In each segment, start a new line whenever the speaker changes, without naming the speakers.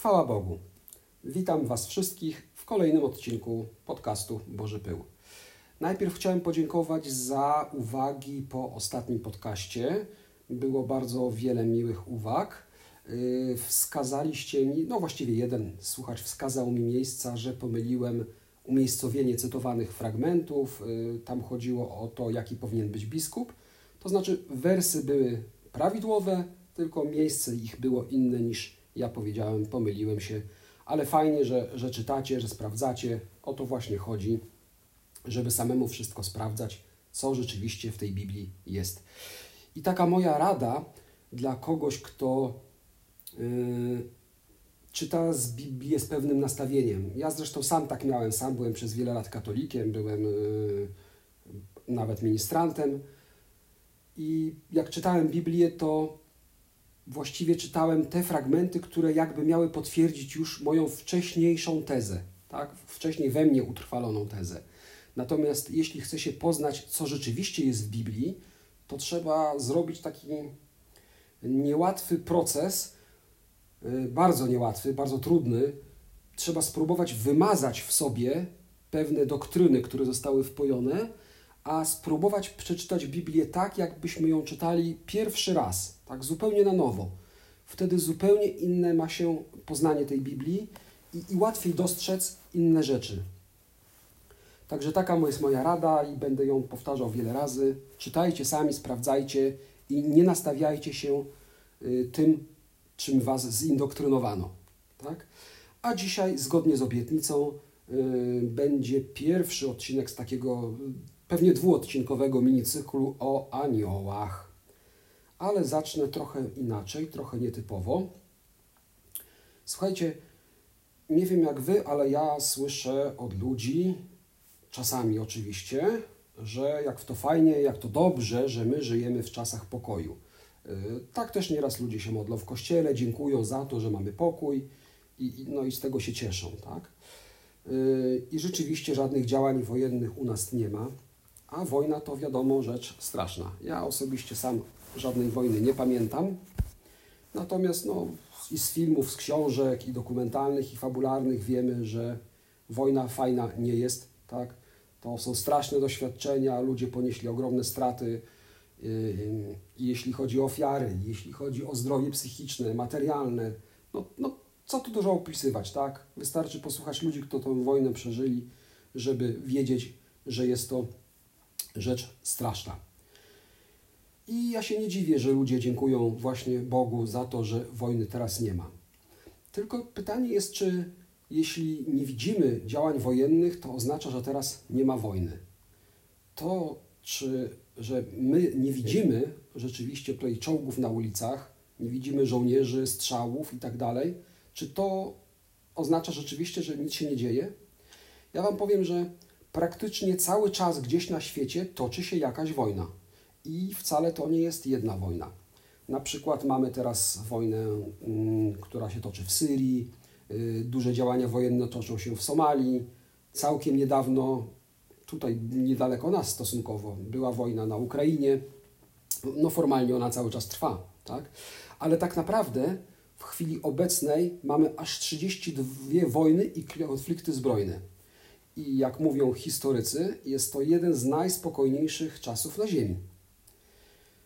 Chwała Bogu. Witam Was wszystkich w kolejnym odcinku podcastu Boży Pył. Najpierw chciałem podziękować za uwagi po ostatnim podcaście. Było bardzo wiele miłych uwag. Yy, wskazaliście mi, no właściwie jeden słuchacz wskazał mi miejsca, że pomyliłem umiejscowienie cytowanych fragmentów. Yy, tam chodziło o to, jaki powinien być biskup. To znaczy, wersy były prawidłowe, tylko miejsce ich było inne niż ja powiedziałem, pomyliłem się, ale fajnie, że, że czytacie, że sprawdzacie. O to właśnie chodzi, żeby samemu wszystko sprawdzać, co rzeczywiście w tej Biblii jest. I taka moja rada dla kogoś, kto yy, czyta z Biblię z pewnym nastawieniem. Ja zresztą sam tak miałem, sam byłem przez wiele lat katolikiem, byłem yy, nawet ministrantem. I jak czytałem Biblię, to właściwie czytałem te fragmenty, które jakby miały potwierdzić już moją wcześniejszą tezę, tak? wcześniej we mnie utrwaloną tezę. Natomiast jeśli chce się poznać, co rzeczywiście jest w Biblii, to trzeba zrobić taki niełatwy proces, y, bardzo niełatwy, bardzo trudny. Trzeba spróbować wymazać w sobie pewne doktryny, które zostały wpojone, a spróbować przeczytać Biblię tak, jakbyśmy ją czytali pierwszy raz, tak zupełnie na nowo. Wtedy zupełnie inne ma się poznanie tej Biblii i, i łatwiej dostrzec inne rzeczy. Także taka jest moja rada i będę ją powtarzał wiele razy. Czytajcie sami, sprawdzajcie i nie nastawiajcie się y, tym, czym was zindoktrynowano. Tak? A dzisiaj, zgodnie z obietnicą, y, będzie pierwszy odcinek z takiego pewnie dwuodcinkowego minicyklu o aniołach. Ale zacznę trochę inaczej, trochę nietypowo. Słuchajcie, nie wiem jak wy, ale ja słyszę od ludzi, czasami oczywiście, że jak to fajnie, jak to dobrze, że my żyjemy w czasach pokoju. Y, tak też nieraz ludzie się modlą w kościele, dziękują za to, że mamy pokój i, no i z tego się cieszą, tak? Y, I rzeczywiście żadnych działań wojennych u nas nie ma. A wojna to wiadomo rzecz straszna. Ja osobiście sam żadnej wojny nie pamiętam. Natomiast no, i z filmów, z książek, i dokumentalnych, i fabularnych wiemy, że wojna fajna nie jest. Tak? To są straszne doświadczenia, ludzie ponieśli ogromne straty. Yy, jeśli chodzi o ofiary, jeśli chodzi o zdrowie psychiczne, materialne, no, no co tu dużo opisywać, tak? Wystarczy posłuchać ludzi, którzy tę wojnę przeżyli, żeby wiedzieć, że jest to rzecz straszna. I ja się nie dziwię, że ludzie dziękują właśnie Bogu za to, że wojny teraz nie ma. Tylko pytanie jest, czy jeśli nie widzimy działań wojennych, to oznacza, że teraz nie ma wojny. To, czy, że my nie widzimy rzeczywiście tutaj czołgów na ulicach, nie widzimy żołnierzy, strzałów i tak dalej, czy to oznacza rzeczywiście, że nic się nie dzieje? Ja Wam powiem, że praktycznie cały czas gdzieś na świecie toczy się jakaś wojna. I wcale to nie jest jedna wojna. Na przykład mamy teraz wojnę, mm, która się toczy w Syrii, y, duże działania wojenne toczą się w Somalii. Całkiem niedawno, tutaj niedaleko nas stosunkowo, była wojna na Ukrainie. No formalnie ona cały czas trwa, tak? Ale tak naprawdę w chwili obecnej mamy aż 32 wojny i konflikty zbrojne. I jak mówią historycy, jest to jeden z najspokojniejszych czasów na Ziemi.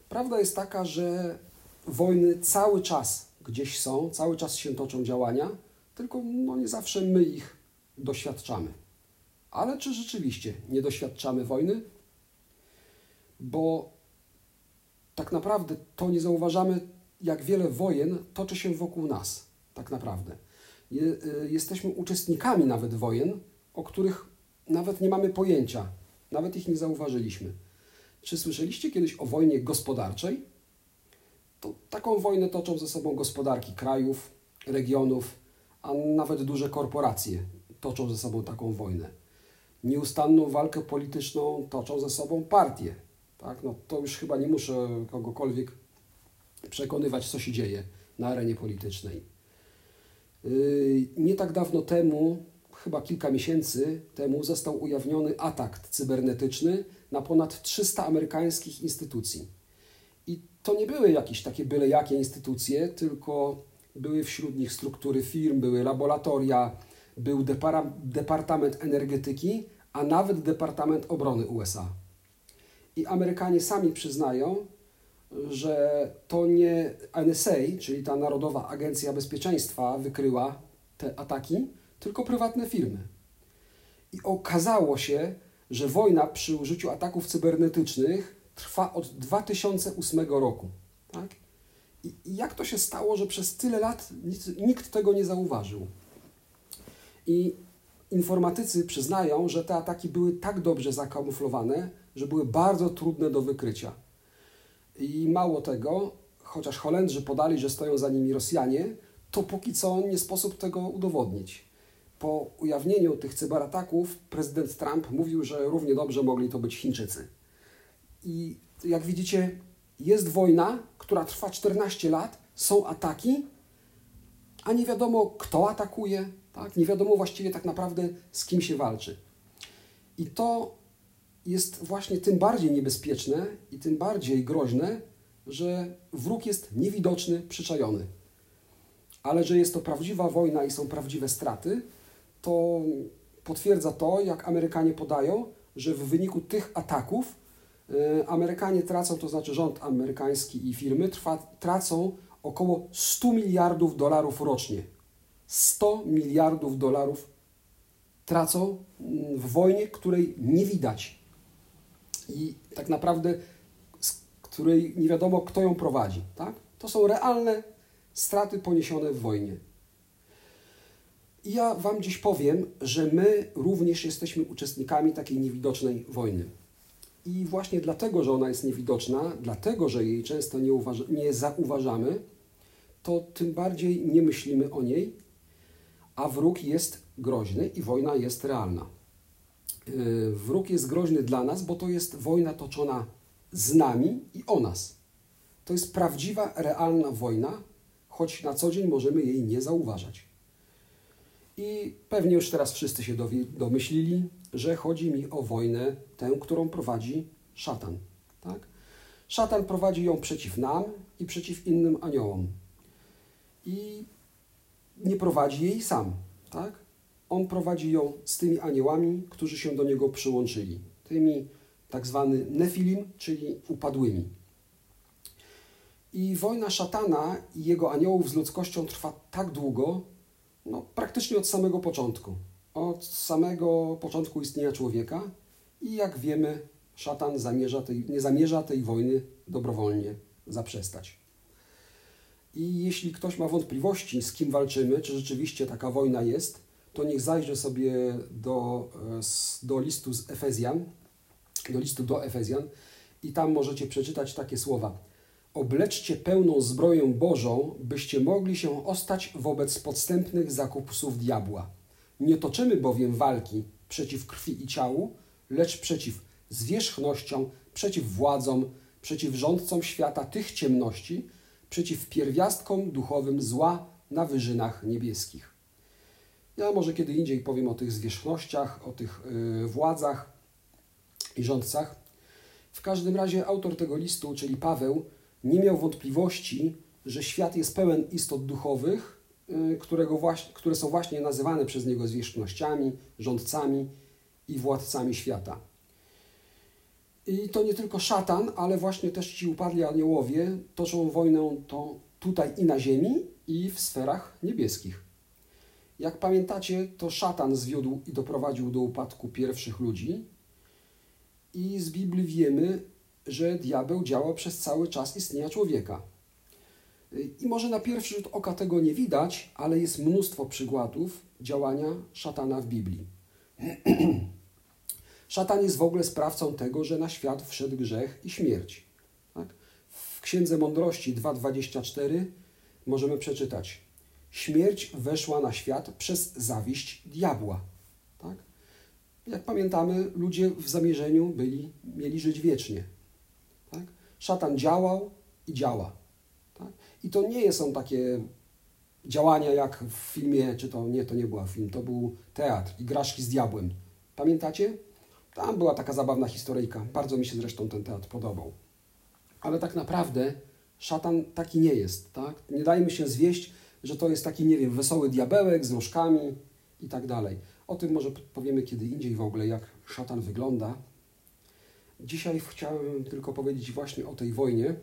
Prawda jest taka, że wojny cały czas gdzieś są, cały czas się toczą działania, tylko no nie zawsze my ich doświadczamy. Ale czy rzeczywiście nie doświadczamy wojny? Bo tak naprawdę to nie zauważamy, jak wiele wojen toczy się wokół nas. Tak naprawdę. Y, jesteśmy uczestnikami nawet wojen, o których nawet nie mamy pojęcia, nawet ich nie zauważyliśmy. Czy słyszeliście kiedyś o wojnie gospodarczej? To taką wojnę toczą ze sobą gospodarki krajów, regionów, a nawet duże korporacje toczą ze sobą taką wojnę. Nieustanną walkę polityczną toczą ze sobą partie. Tak? No, to już chyba nie muszę kogokolwiek przekonywać, co się dzieje na arenie politycznej. Yy, nie tak dawno temu chyba kilka miesięcy temu został ujawniony atak cybernetyczny na ponad 300 amerykańskich instytucji. I to nie były jakieś takie byle jakie instytucje, tylko Były wśród nich struktury firm, były laboratoria, był depara, Departament Energetyki, a nawet Departament Obrony USA. I Amerykanie sami przyznają, że to nie NSA, czyli ta Narodowa Agencja Bezpieczeństwa, wykryła te ataki, tylko prywatne firmy. I okazało się, że wojna przy użyciu ataków cybernetycznych trwa od 2008 roku. Tak? I jak to się stało, że przez tyle lat nikt tego nie zauważył? I informatycy przyznają, że te ataki były tak dobrze zakamuflowane, że były bardzo trudne do wykrycia. I mało tego, chociaż Holendrzy podali, że stoją za nimi Rosjanie, to póki co nie sposób tego udowodnić. Po ujawnieniu tych cyberataków prezydent Trump mówił, że równie dobrze mogli to być Chińczycy. I jak widzicie, jest wojna, która trwa 14 lat, są ataki, a nie wiadomo kto atakuje, tak? nie wiadomo właściwie tak naprawdę z kim się walczy. I to jest właśnie tym bardziej niebezpieczne i tym bardziej groźne, że wróg jest niewidoczny, przyczajony. Ale że jest to prawdziwa wojna i są prawdziwe straty, to potwierdza to, jak Amerykanie podają, że w wyniku tych ataków y, Amerykanie tracą, to znaczy rząd amerykański i firmy trwa, tracą około 100 miliardów dolarów rocznie. 100 miliardów dolarów tracą mm, w wojnie, której nie widać i tak naprawdę z której nie wiadomo, kto ją prowadzi. Tak? To są realne straty poniesione w wojnie. I ja Wam dziś powiem, że my również jesteśmy uczestnikami takiej niewidocznej wojny. I właśnie dlatego, że ona jest niewidoczna, dlatego, że jej często nie, uważa, nie zauważamy, to tym bardziej nie myślimy o niej, a wróg jest groźny i wojna jest realna. Y, wróg jest groźny dla nas, bo to jest wojna toczona z nami i o nas. To jest prawdziwa, realna wojna, choć na co dzień możemy jej nie zauważać. I pewnie już teraz wszyscy się domyślili, że chodzi mi o wojnę, tę, którą prowadzi szatan. Tak? Szatan prowadzi ją przeciw nam i przeciw innym aniołom. I nie prowadzi jej sam. Tak? On prowadzi ją z tymi aniołami, którzy się do niego przyłączyli. Tymi tak zwany nefilim, czyli upadłymi. I wojna szatana i jego aniołów z ludzkością trwa tak długo, no, praktycznie od samego początku. Od samego początku istnienia człowieka i jak wiemy, szatan zamierza tej, nie zamierza tej wojny dobrowolnie zaprzestać. I jeśli ktoś ma wątpliwości, z kim walczymy, czy rzeczywiście taka wojna jest, to niech zajrzy sobie do, e, do listu z Efezjan, do listu do Efezjan i tam możecie przeczytać takie słowa. Obleczcie pełną zbroję Bożą, byście mogli się ostać wobec podstępnych zakupów diabła. Nie toczymy bowiem walki przeciw krwi i ciału, lecz przeciw zwierzchnościom, przeciw władzom, przeciw rządcom świata tych ciemności, przeciw pierwiastkom duchowym zła na wyżynach niebieskich. Ja może kiedy indziej powiem o tych zwierzchnościach, o tych yy, władzach i rządcach. W każdym razie autor tego listu, czyli Paweł, nie miał wątpliwości, że świat jest pełen istot duchowych, yy, którego właśnie, które są właśnie nazywane przez niego zwierzchnościami, rządcami i władcami świata. I to nie tylko szatan, ale właśnie też ci upadli aniołowie toczą wojnę to tutaj i na ziemi, i w sferach niebieskich. Jak pamiętacie, to szatan zwiódł i doprowadził do upadku pierwszych ludzi. I z Biblii wiemy, że diabeł działał przez cały czas istnienia człowieka. I może na pierwszy rzut oka tego nie widać, ale jest mnóstwo przykładów działania szatana w Biblii. Szatan jest w ogóle sprawcą tego, że na świat wszedł grzech i śmierć. Tak? W Księdze Mądrości 2.24 możemy przeczytać: śmierć weszła na świat przez zawiść diabła. Tak? Jak pamiętamy, ludzie w zamierzeniu byli, mieli żyć wiecznie. Szatan działał i działa. Tak? I to nie są takie działania jak w filmie, czy to nie, to nie była film, to był teatr, igraszki z diabłem. Pamiętacie? Tam była taka zabawna historyjka. Bardzo mi się zresztą ten teatr podobał. Ale tak naprawdę szatan taki nie jest. Tak? Nie dajmy się zwieść że to jest taki, nie wiem, wesoły diabełek z nóżkami i tak dalej. O tym może powiemy kiedy indziej w ogóle, jak szatan wygląda. Dzisiaj chciałem tylko powiedzieć właśnie o tej wojnie.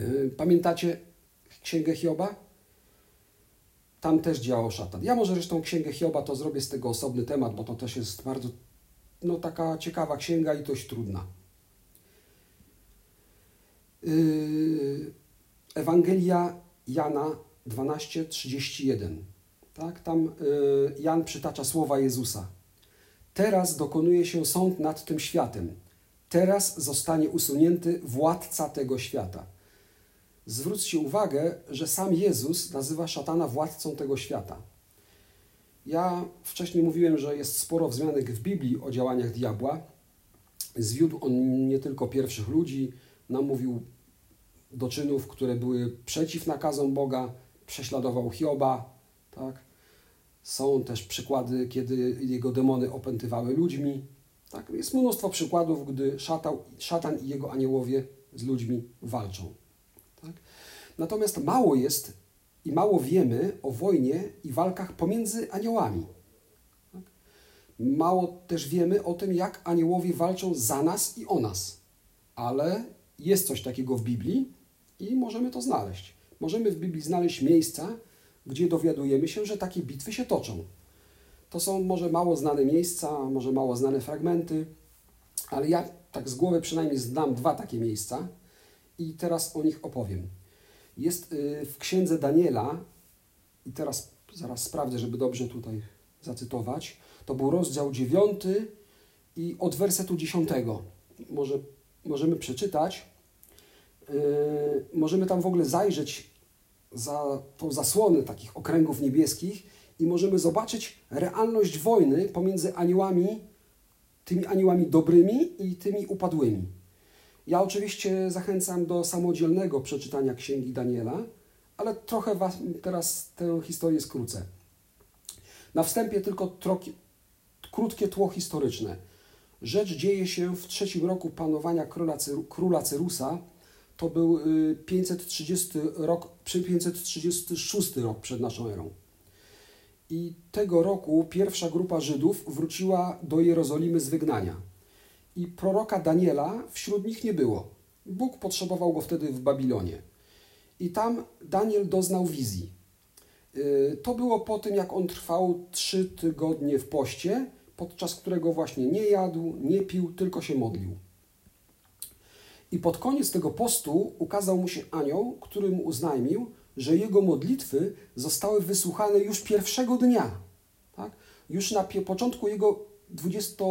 Y, pamiętacie Księgę Hioba? Tam też działał szatan. Ja może zresztą Księgę Hioba to zrobię z tego osobny temat, bo to też jest bardzo no, taka ciekawa księga i dość trudna. Y, Ewangelia Jana 12:31. Tak? Tam y, Jan przytacza słowa Jezusa. Teraz dokonuje się sąd nad tym światem. Teraz zostanie usunięty władca tego świata. Zwróćcie uwagę, że sam Jezus nazywa szatana władcą tego świata. Ja wcześniej mówiłem, że jest sporo wzmianek w Biblii o działaniach diabła. Zwiódł on nie tylko pierwszych ludzi, namówił do czynów, które były przeciw nakazom Boga, prześladował Hioba. Tak? Są też przykłady, kiedy jego demony opętywały ludźmi. Tak? Jest mnóstwo przykładów, gdy szatał, szatan i jego aniołowie z ludźmi walczą. Tak? Natomiast mało jest i mało wiemy o wojnie i walkach pomiędzy aniołami. Tak? Mało też wiemy o tym, jak aniołowie walczą za nas i o nas. Ale jest coś takiego w Biblii i możemy to znaleźć. Możemy w Biblii znaleźć miejsca, gdzie dowiadujemy się, że takie bitwy się toczą. To są może mało znane miejsca, może mało znane fragmenty, ale ja tak z głowy przynajmniej znam dwa takie miejsca i teraz o nich opowiem. Jest y, w księdze Daniela, i teraz zaraz sprawdzę, żeby dobrze tutaj zacytować. To był rozdział 9 i od wersetu 10. Może, możemy przeczytać. Yy, możemy tam w ogóle zajrzeć za tą zasłonę takich okręgów niebieskich i możemy zobaczyć realność wojny pomiędzy aniołami, tymi aniołami dobrymi i tymi upadłymi. Ja oczywiście zachęcam do samodzielnego przeczytania Księgi Daniela, ale trochę was, teraz tę historię skrócę. Na wstępie tylko troki, krótkie tło historyczne. Rzecz dzieje się w trzecim roku panowania króla, króla Cyrusa. To był 530 y, rok, 536 rok przed naszą erą. I tego roku pierwsza grupa Żydów wróciła do Jerozolimy z wygnania i proroka Daniela wśród nich nie było. Bóg potrzebował go wtedy w Babilonie. I tam Daniel doznał wizji. Y, to było po tym, jak on trwał trzy tygodnie w poście, podczas którego właśnie nie jadł, nie pił, tylko się modlił. I pod koniec tego postu ukazał mu się anioł, który mu uznajmił, że jego modlitwy zostały wysłuchane już pierwszego dnia. Tak? Już na początku jego 20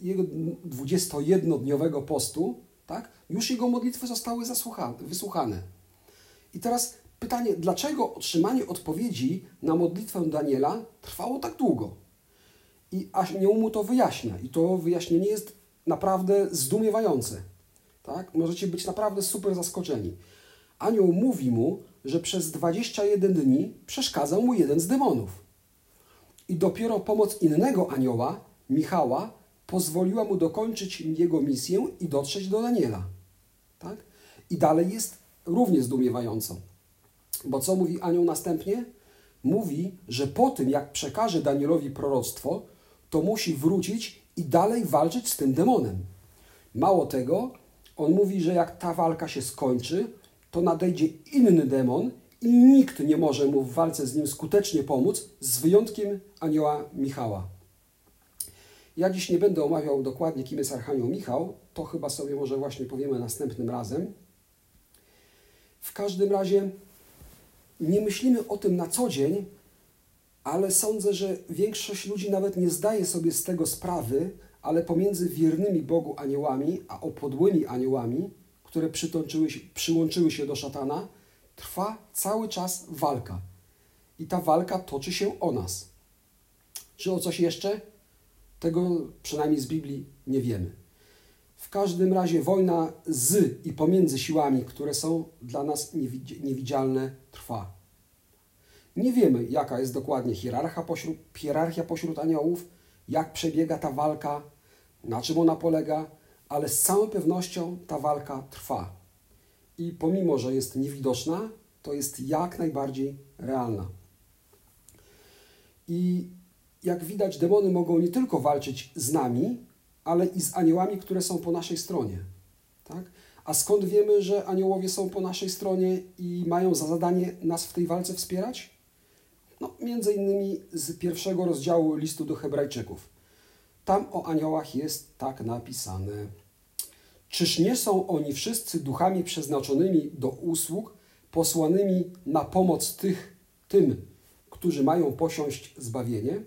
jego 21-dniowego postu, tak, już jego modlitwy zostały wysłuchane. I teraz pytanie, dlaczego otrzymanie odpowiedzi na modlitwę Daniela trwało tak długo? I anioł mu to wyjaśnia. I to wyjaśnienie jest naprawdę zdumiewające. Tak? Możecie być naprawdę super zaskoczeni. Anioł mówi mu, że przez 21 dni przeszkadzał mu jeden z demonów. I dopiero pomoc innego anioła, Michała, pozwoliła mu dokończyć jego misję i dotrzeć do Daniela. Tak? I dalej jest równie zdumiewająco. Bo co mówi anioł następnie? Mówi, że po tym, jak przekaże Danielowi proroctwo, to musi wrócić i dalej walczyć z tym demonem. Mało tego, on mówi, że jak ta walka się skończy, to nadejdzie inny demon i nikt nie może mu w walce z nim skutecznie pomóc, z wyjątkiem anioła Michała. Ja dziś nie będę omawiał dokładnie, kim jest Archanioł Michał, to chyba sobie może właśnie powiemy następnym razem. W każdym razie nie myślimy o tym na co dzień, ale sądzę, że większość ludzi nawet nie zdaje sobie z tego sprawy, ale pomiędzy wiernymi Bogu aniołami a opodłymi aniołami, które przyłączyły się do szatana, trwa cały czas walka. I ta walka toczy się o nas. Czy o coś jeszcze? Tego przynajmniej z Biblii nie wiemy. W każdym razie wojna z i pomiędzy siłami, które są dla nas niewidzialne, trwa. Nie wiemy, jaka jest dokładnie hierarchia pośród, hierarchia pośród aniołów, jak przebiega ta walka, na czym ona polega, ale z całą pewnością ta walka trwa. I pomimo, że jest niewidoczna, To jest jak najbardziej realna. I jak widać, demony mogą nie tylko walczyć z nami, ale i z aniołami, które są po naszej stronie. Tak? A skąd wiemy, że aniołowie są po naszej stronie i mają za zadanie nas w tej walce wspierać? No, między innymi z pierwszego rozdziału listu do Hebrajczyków. Tam o aniołach jest tak napisane. Czyż nie są oni wszyscy duchami przeznaczonymi do usług, posłanymi na pomoc tych, tym, którzy mają posiąść zbawienie?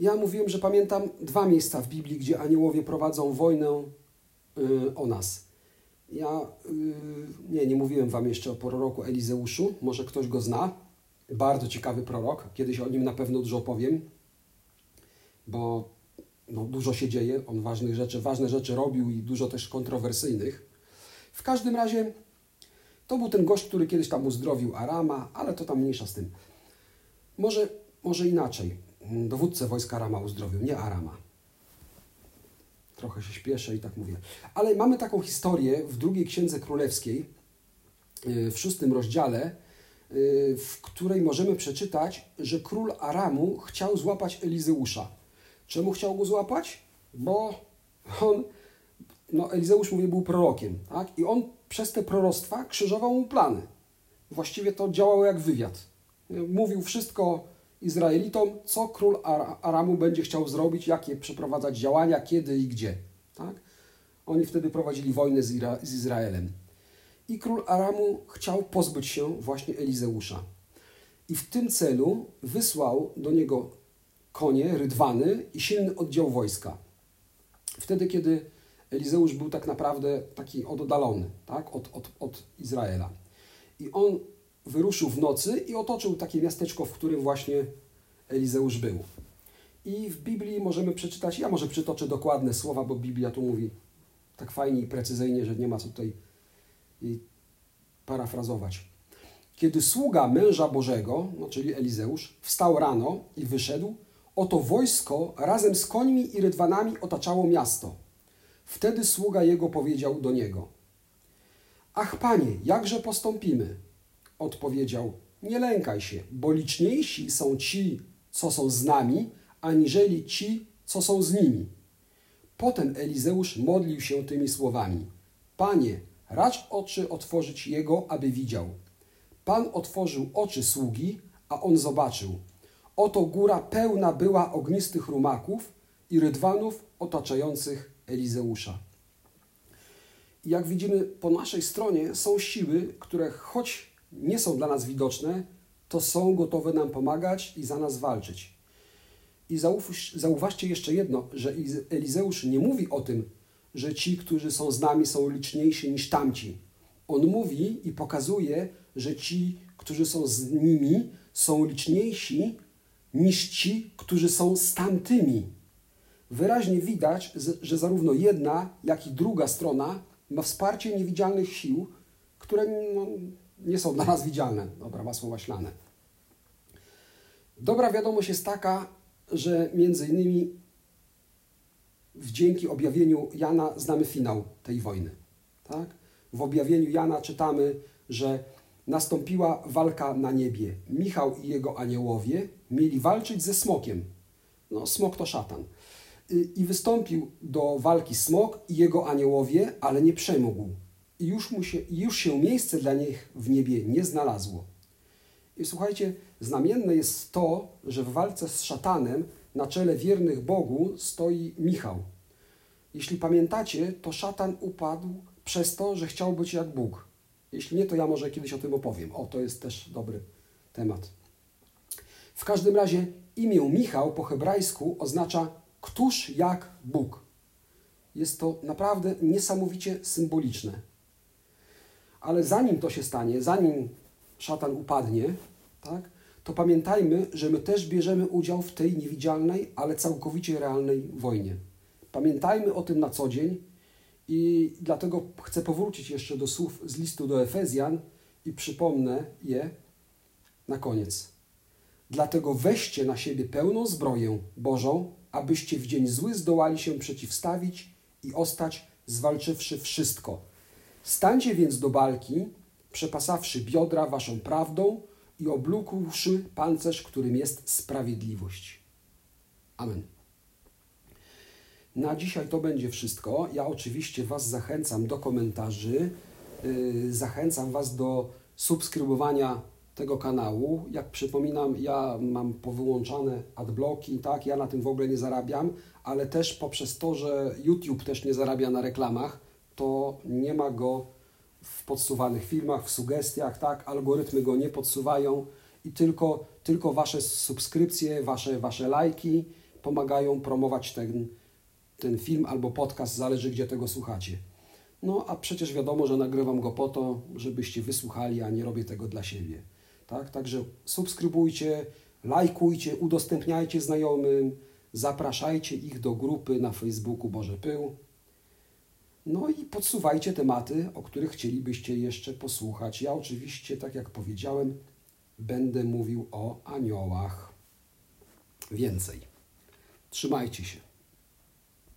Ja mówiłem, że pamiętam dwa miejsca w Biblii, gdzie aniołowie prowadzą wojnę yy, o nas. Ja yy, nie, nie mówiłem Wam jeszcze o proroku Elizeuszu, może ktoś go zna. Bardzo ciekawy prorok, kiedyś o nim na pewno dużo powiem, bo no, dużo się dzieje, on ważnych rzeczy, ważne rzeczy robił i dużo też kontrowersyjnych. W każdym razie to był ten gość, który kiedyś tam uzdrowił Arama, ale to tam mniejsza z tym. Może, może inaczej. Dowódcę wojska Arama uzdrowił, nie Arama. Trochę się śpieszę i tak mówię. Ale mamy taką historię w drugiej księdze królewskiej, y, w szóstym rozdziale, y, w której możemy przeczytać, że król Aramu chciał złapać Elizeusza. Czemu chciał go złapać? Bo on, no Elizeusz mówi, był prorokiem, tak? I on przez te proroctwa krzyżował mu plany. Właściwie to działało jak wywiad. Mówił wszystko Izraelitom, co król Aramu będzie chciał zrobić, jakie przeprowadzać działania, kiedy i gdzie. Tak? Oni wtedy prowadzili wojnę z, Ira z Izraelem. I król Aramu chciał pozbyć się właśnie Elizeusza. I w tym celu wysłał do niego konie, rydwany i silny oddział wojska. Wtedy, kiedy Elizeusz był tak naprawdę taki oddalony tak, od, od, od Izraela. I on wyruszył w nocy i otoczył takie miasteczko, w którym właśnie Elizeusz był. I w Biblii możemy przeczytać, ja może przytoczę dokładne słowa, bo Biblia tu mówi tak fajnie i precyzyjnie, że nie ma co tutaj parafrazować. Kiedy sługa męża Bożego, no czyli Elizeusz, wstał rano i wyszedł, oto wojsko razem z końmi i rydwanami otaczało miasto. Wtedy sługa jego powiedział do niego: Ach, panie, jakże postąpimy? Odpowiedział: Nie lękaj się, bo liczniejsi są ci, co są z nami, aniżeli ci, co są z nimi. Potem Elizeusz modlił się tymi słowami: Panie, racz oczy otworzyć jego, aby widział. Pan otworzył oczy sługi, a on zobaczył. Oto góra pełna była ognistych rumaków i rydwanów otaczających Elizeusza. Jak widzimy po naszej stronie są siły, które choć nie są dla nas widoczne, to są gotowe nam pomagać i za nas walczyć. I zauważcie jeszcze jedno, że Elizeusz nie mówi o tym, że ci, którzy są z nami, są liczniejsi niż tamci. On mówi i pokazuje, że ci, którzy są z nimi, są liczniejsi niż ci, którzy są z tamtymi. Wyraźnie widać, że zarówno jedna, jak i druga strona ma wsparcie niewidzialnych sił, które no, nie są dla nas widzialne. Dobra, masło maślane. Dobra wiadomość jest taka, że między innymi dzięki objawieniu Jana znamy finał tej wojny. Tak? W objawieniu Jana czytamy, że nastąpiła walka na niebie. Michał i jego aniołowie mieli walczyć ze smokiem. No, smok to szatan. I wystąpił do walki smok i jego aniołowie, ale nie przemógł. I już, mu się, już się miejsce dla nich w niebie nie znalazło. I słuchajcie, znamienne jest to, że w walce z szatanem na czele wiernych Bogu stoi Michał. Jeśli pamiętacie, to szatan upadł przez to, że chciał być jak Bóg. Jeśli nie, to ja może kiedyś o tym opowiem. O, to jest też dobry temat. W każdym razie imię Michał po hebrajsku oznacza któż jak Bóg. Jest to naprawdę niesamowicie symboliczne. Ale zanim to się stanie, zanim szatan upadnie, tak, to pamiętajmy, że my też bierzemy udział w tej niewidzialnej, ale całkowicie realnej wojnie. Pamiętajmy o tym na co dzień i dlatego chcę powrócić jeszcze do słów z listu do Efezjan i przypomnę je na koniec. Dlatego weźcie na siebie pełną zbroję Bożą, abyście w dzień zły zdołali się przeciwstawić i ostać, zwalczywszy wszystko. Stańcie więc do walki, przepasawszy biodra waszą prawdą i oblókłszy pancerz, którym jest sprawiedliwość. Amen. Na dzisiaj to będzie wszystko. Ja oczywiście Was zachęcam do komentarzy, yy, zachęcam Was do subskrybowania tego kanału. Jak przypominam, ja mam powyłączane adblocki, tak, ja na tym w ogóle nie zarabiam, ale też poprzez to, że YouTube też nie zarabia na reklamach, to nie ma go w podsuwanych filmach, w sugestiach, tak, algorytmy go nie podsuwają i tylko, tylko Wasze subskrypcje, Wasze, wasze lajki pomagają promować ten, ten film albo podcast, zależy gdzie tego słuchacie. No a przecież wiadomo, że nagrywam go po to, żebyście wysłuchali, a nie robię tego dla siebie. Tak? Także subskrybujcie, lajkujcie, udostępniajcie znajomym, zapraszajcie ich do grupy na Facebooku Boże Pył. No i podsuwajcie tematy, o których chcielibyście jeszcze posłuchać. Ja oczywiście, tak jak powiedziałem, będę mówił o aniołach. Więcej. Trzymajcie się.